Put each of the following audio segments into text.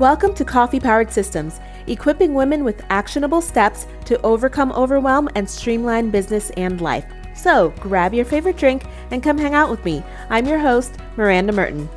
Welcome to Coffee Powered Systems, equipping women with actionable steps to overcome overwhelm and streamline business and life. So grab your favorite drink and come hang out with me. I'm your host, Miranda Merten.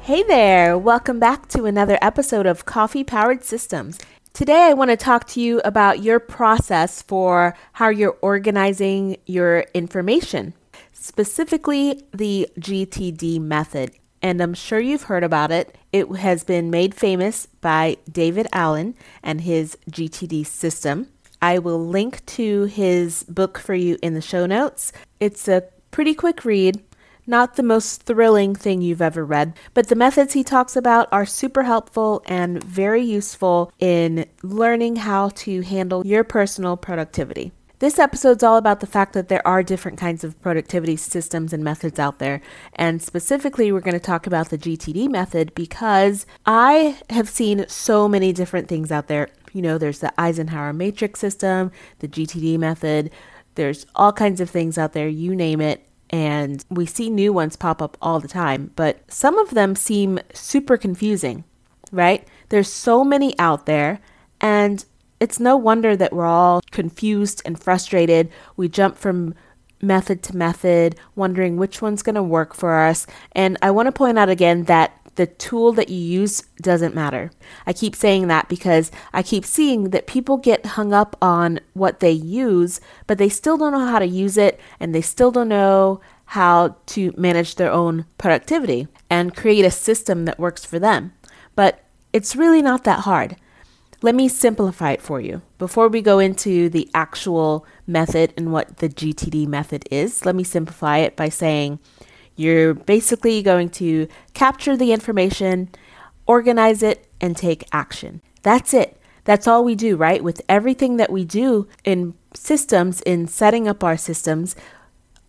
Hey there, welcome back to another episode of Coffee Powered Systems. Today, I want to talk to you about your process for how you're organizing your information, specifically the GTD method and I'm sure you've heard about it. It has been made famous by David Allen and his GTD system. I will link to his book for you in the show notes. It's a pretty quick read, not the most thrilling thing you've ever read, but the methods he talks about are super helpful and very useful in learning how to handle your personal productivity. This episode's all about the fact that there are different kinds of productivity systems and methods out there. And specifically, we're going to talk about the GTD method because I have seen so many different things out there. You know, there's the Eisenhower matrix system, the GTD method, there's all kinds of things out there, you name it. And we see new ones pop up all the time, but some of them seem super confusing, right? There's so many out there, and it's no wonder that we're all confused and frustrated. We jump from method to method, wondering which one's going to work for us. And I want to point out again that the tool that you use doesn't matter. I keep saying that because I keep seeing that people get hung up on what they use, but they still don't know how to use it and they still don't know how to manage their own productivity and create a system that works for them. But it's really not that hard. Let me simplify it for you. Before we go into the actual method and what the GTD method is, let me simplify it by saying you're basically going to capture the information, organize it, and take action. That's it. That's all we do, right? With everything that we do in systems, in setting up our systems,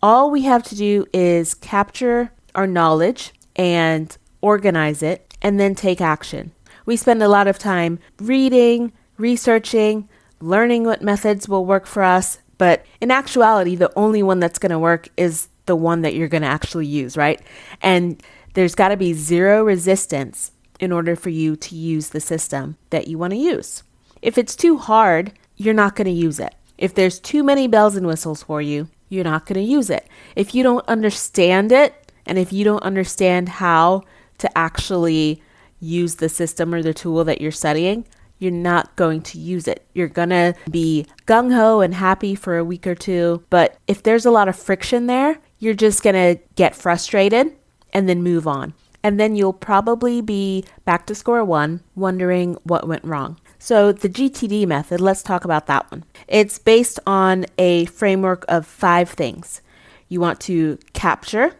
all we have to do is capture our knowledge and organize it and then take action. We spend a lot of time reading, researching, learning what methods will work for us, but in actuality, the only one that's going to work is the one that you're going to actually use, right? And there's got to be zero resistance in order for you to use the system that you want to use. If it's too hard, you're not going to use it. If there's too many bells and whistles for you, you're not going to use it. If you don't understand it, and if you don't understand how to actually use the system or the tool that you're studying, you're not going to use it. You're going to be gung ho and happy for a week or two. But if there's a lot of friction there, you're just going to get frustrated and then move on. And then you'll probably be back to score one, wondering what went wrong. So, the GTD method, let's talk about that one. It's based on a framework of five things. You want to capture,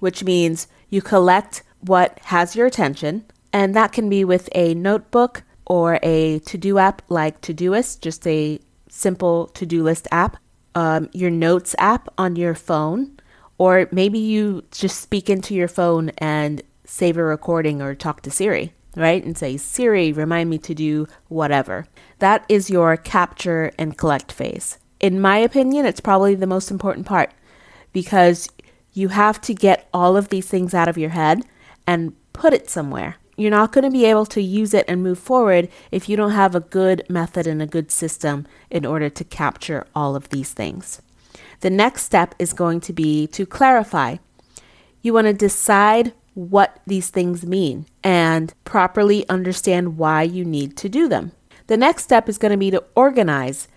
which means you collect what has your attention. And that can be with a notebook or a to do app like Todoist, just a simple to do list app, um, your notes app on your phone, or maybe you just speak into your phone and save a recording or talk to Siri, right? And say, Siri, remind me to do whatever. That is your capture and collect phase. In my opinion, it's probably the most important part because you have to get all of these things out of your head and put it somewhere you're not going to be able to use it and move forward if you don't have a good method and a good system in order to capture all of these things. The next step is going to be to clarify. You want to decide what these things mean and properly understand why you need to do them. The next step is going to be to organize,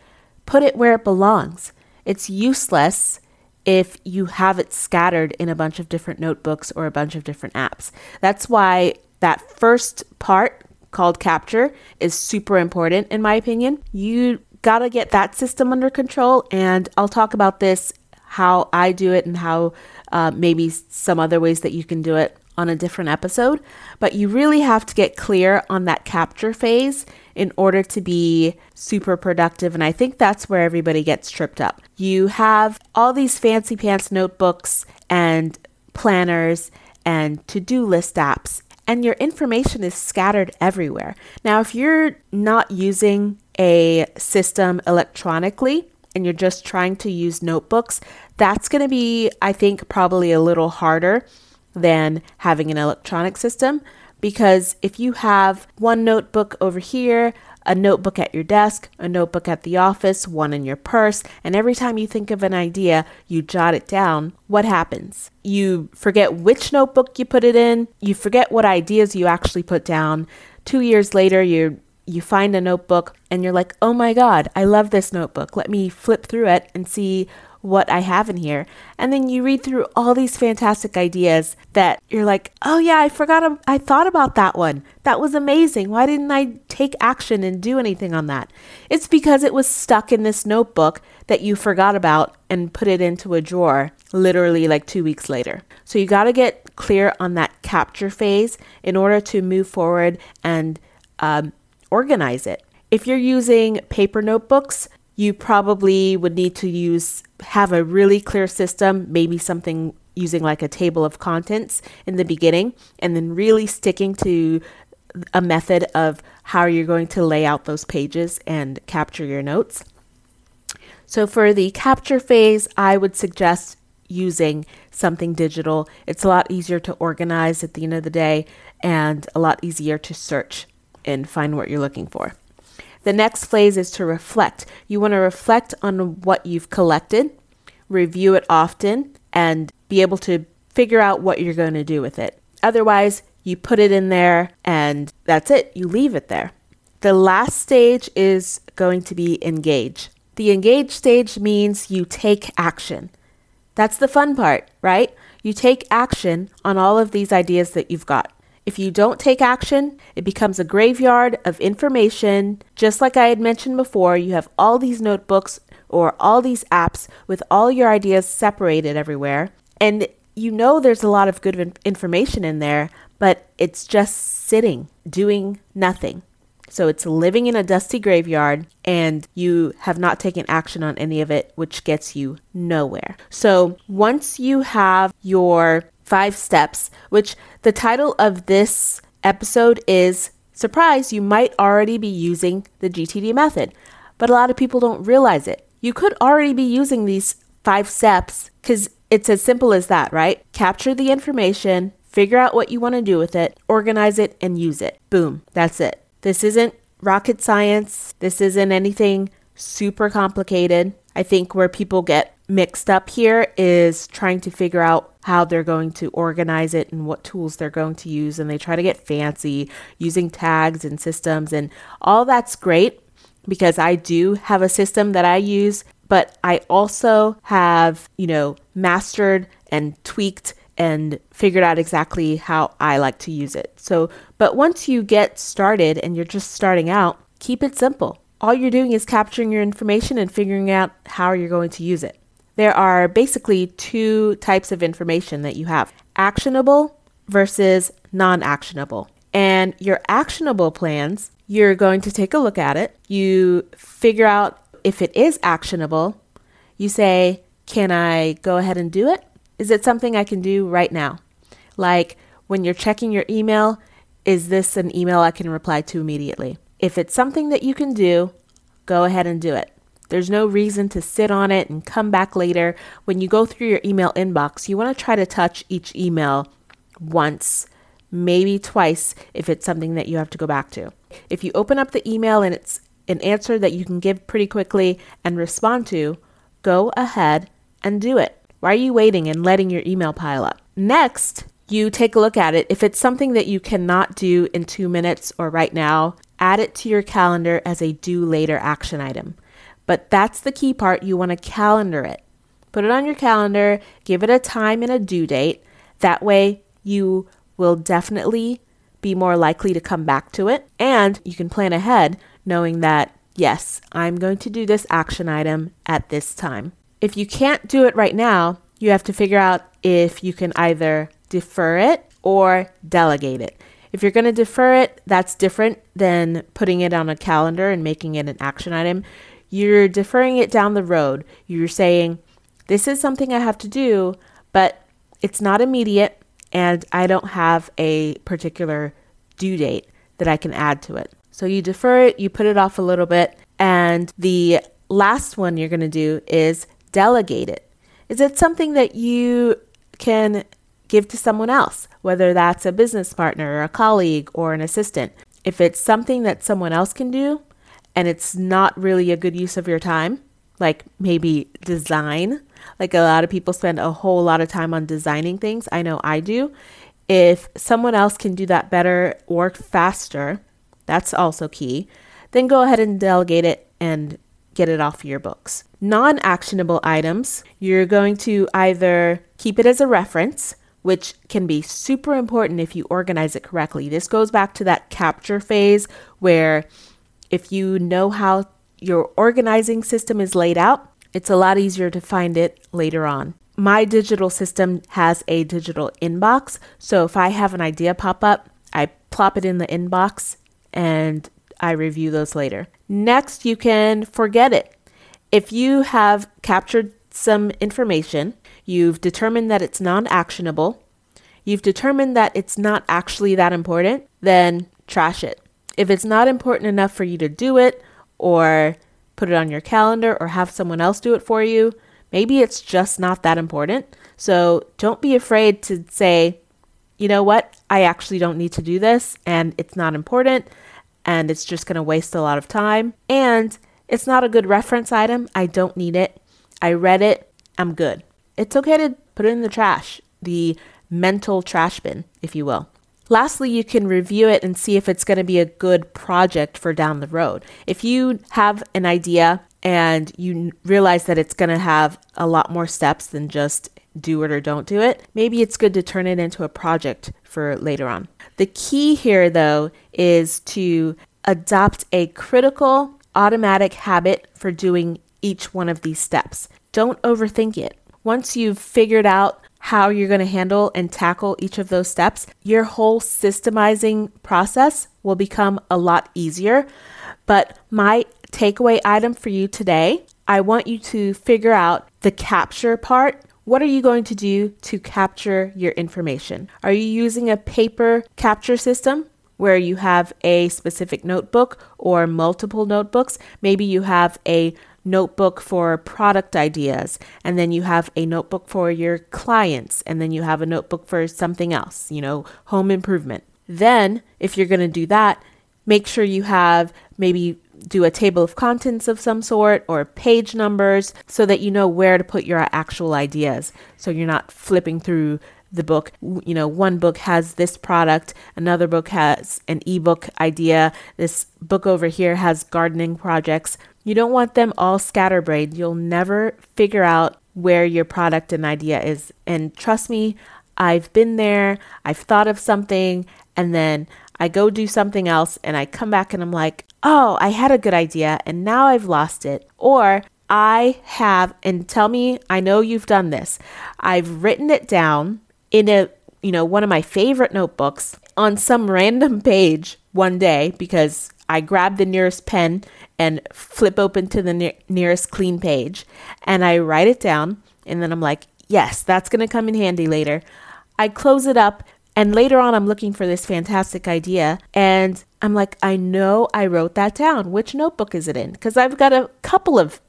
put it where it belongs. It's useless if you have it scattered in a bunch of different notebooks or a bunch of different apps. That's why that first part called capture is super important in my opinion. You got to get that system under control and I'll talk about this how I do it and how uh, maybe some other ways that you can do it on a different episode. But you really have to get clear on that capture phase in order to be super productive. And I think that's where everybody gets tripped up. You have all these fancy pants notebooks and planners and to do list apps and your information is scattered everywhere. Now, if you're not using a system electronically and you're just trying to use notebooks, that's going to be, I think, probably a little harder than having an electronic system. because if you have one notebook over here, a notebook at your desk, a notebook at the office, one in your purse, and every time you think of an idea, you jot it down, what happens? You forget which notebook you put it in, you forget what ideas you actually put down. Two years later, you you find a notebook and you're like, oh my God, I love this notebook. Let me flip through it and see what I have in here. And then you read through all these fantastic ideas that you're like, oh yeah, I forgot, I thought about that one. That was amazing. Why didn't I take action and do anything on that? It's because it was stuck in this notebook that you forgot about and put it into a drawer literally like two weeks later. So you got to get clear on that capture phase in order to move forward and um, organize it. If you're using paper notebooks, you probably would need to use have a really clear system, maybe something using like a table of contents in the beginning, and then really sticking to a method of how you're going to lay out those pages and capture your notes. So, for the capture phase, I would suggest using something digital. It's a lot easier to organize at the end of the day and a lot easier to search and find what you're looking for. The next phase is to reflect. You want to reflect on what you've collected, review it often, and be able to figure out what you're going to do with it. Otherwise, you put it in there and that's it, you leave it there. The last stage is going to be engage. The engage stage means you take action. That's the fun part, right? You take action on all of these ideas that you've got. If you don't take action, it becomes a graveyard of information. Just like I had mentioned before, you have all these notebooks or all these apps with all your ideas separated everywhere. And you know there's a lot of good information in there, but it's just sitting, doing nothing. So it's living in a dusty graveyard and you have not taken action on any of it, which gets you nowhere. So once you have your five steps, which the title of this episode is Surprise, you might already be using the GTD method, but a lot of people don't realize it. You could already be using these five steps because it's as simple as that, right? Capture the information, figure out what you want to do with it, organize it, and use it. Boom, that's it. This isn't rocket science. This isn't anything super complicated. I think where people get mixed up here is trying to figure out how they're going to organize it and what tools they're going to use. And they try to get fancy using tags and systems, and all that's great because I do have a system that I use, but I also have, you know, mastered and tweaked and figured out exactly how I like to use it. So, but once you get started and you're just starting out, keep it simple. All you're doing is capturing your information and figuring out how you're going to use it there are basically two types of information that you have actionable versus non actionable. And your actionable plans, you're going to take a look at it. You figure out if it is actionable. You say, Can I go ahead and do it? Is it something I can do right now? Like when you're checking your email, is this an email I can reply to immediately? If it's something that you can do, go ahead and do it. There's no reason to sit on it and come back later. When you go through your email inbox, you want to try to touch each email once, maybe twice if it's something that you have to go back to. If you open up the email and it's an answer that you can give pretty quickly and respond to, go ahead and do it. Why are you waiting and letting your email pile up? Next, you take a look at it. If it's something that you cannot do in two minutes or right now, add it to your calendar as a do later action item. But that's the key part. You want to calendar it. Put it on your calendar, give it a time and a due date. That way, you will definitely be more likely to come back to it. And you can plan ahead knowing that, yes, I'm going to do this action item at this time. If you can't do it right now, you have to figure out if you can either defer it or delegate it. If you're going to defer it, that's different than putting it on a calendar and making it an action item. You're deferring it down the road. You're saying, this is something I have to do, but it's not immediate and I don't have a particular due date that I can add to it. So you defer it, you put it off a little bit, and the last one you're going to do is delegate it. Is it something that you can give to someone else, whether that's a business partner or a colleague or an assistant. If it's something that someone else can do and it's not really a good use of your time, like maybe design, like a lot of people spend a whole lot of time on designing things. I know I do. If someone else can do that better or faster, that's also key, then go ahead and delegate it and get it off your books. Non actionable items, you're going to either keep it as a reference, which can be super important if you organize it correctly. This goes back to that capture phase where if you know how your organizing system is laid out, it's a lot easier to find it later on. My digital system has a digital inbox, so if I have an idea pop up, I plop it in the inbox and I review those later. Next, you can forget it. If you have captured some information, you've determined that it's non actionable, you've determined that it's not actually that important, then trash it. If it's not important enough for you to do it, or put it on your calendar, or have someone else do it for you, maybe it's just not that important. So don't be afraid to say, you know what, I actually don't need to do this, and it's not important, and it's just going to waste a lot of time. And it's not a good reference item. I don't need it. I read it. I'm good. It's okay to put it in the trash, the mental trash bin, if you will. Lastly, you can review it and see if it's going to be a good project for down the road. If you have an idea and you realize that it's going to have a lot more steps than just do it or don't do it, maybe it's good to turn it into a project for later on. The key here, though, is to adopt a critical automatic habit for doing each one of these steps. Don't overthink it. Once you've figured out how you're going to handle and tackle each of those steps, your whole systemizing process will become a lot easier. But my takeaway item for you today, I want you to figure out the capture part. What are you going to do to capture your information? Are you using a paper capture system? where you have a specific notebook or multiple notebooks. Maybe you have a notebook for product ideas, and then you have a notebook for your clients, and then you have a notebook for something else, you know, home improvement. Then, if you're going to do that, make sure you have maybe do a table of contents of some sort or page numbers so that you know where to put your actual ideas. So you're not flipping through the book. You know, one book has this product, another book has an ebook idea, this book over here has gardening projects. You don't want them all scatterbrained. You'll never figure out where your product and idea is. And trust me, I've been there, I've thought of something, and then I go do something else, and I come back and I'm like, oh, I had a good idea, and now I've lost it. Or I have, and tell me, I know you've done this. I've written it down in a you know one of my favorite notebooks on some random page one day because I grab the nearest pen and flip open to the ne- nearest clean page and I write it down and then I'm like, yes, that's going to come in handy later. I close it up and later on I'm looking for this fantastic idea and I'm like, I know I wrote that down. Which notebook is it in? Because I've got a couple of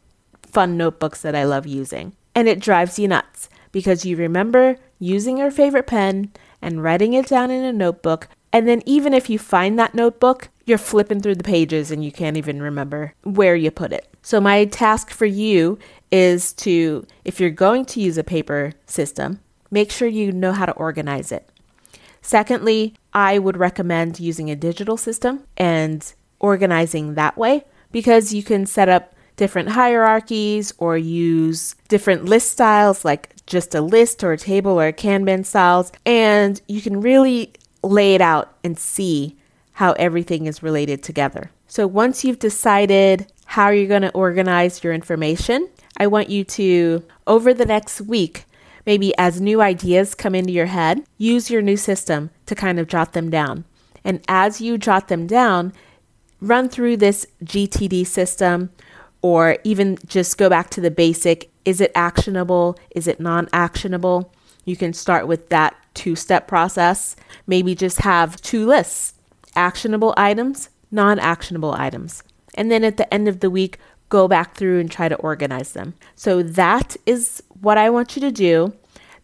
fun notebooks that I love using. And it drives you nuts because you remember using your favorite pen and writing it down in a notebook. And then, even if you find that notebook, you're flipping through the pages and you can't even remember where you put it. So, my task for you is to, if you're going to use a paper system, make sure you know how to organize it. Secondly, I would recommend using a digital system and organizing that way because you can set up different hierarchies or use different list styles like just a list or a table or Kanban styles. And you can really lay it out and see how everything is related together. So once you've decided how you're going to organize your information, I want you to, over the next week, maybe as new ideas come into your head, use your new system to kind of jot them down. And as you jot them down, run through this GTD system or even just go back to the basic is it actionable? Is it non actionable? You can start with that two step process. Maybe just have two lists actionable items, non actionable items. And then at the end of the week, go back through and try to organize them. So that is what I want you to do.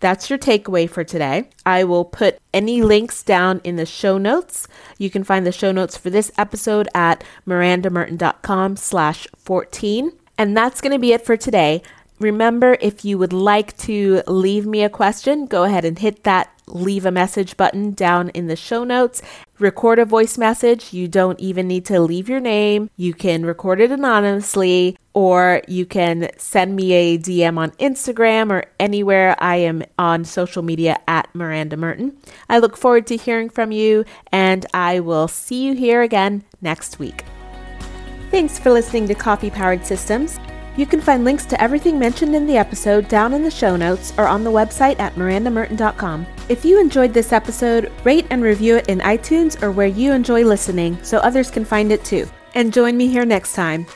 that's your takeaway for today. I will put any links down in the show notes. You can find the show notes for this episode at mirandamerten.com slash 14. And that's going to be it for today. Remember, if you would like to leave me a question, go ahead and hit that leave a message button down in the show notes. Record a voice message. You don't even need to leave your name. You can record it anonymously, or you can send me a DM on Instagram or anywhere I am on social media at Miranda Merten. I look forward to hearing from you, and I will see you here again next week. Thanks for listening to Coffee Powered Systems. You can find links to everything mentioned in the episode down in the show notes or on the website at mirandamerten.com. If you enjoyed this episode, rate and review it in iTunes or where you enjoy listening so others can find it too. And join me here next time.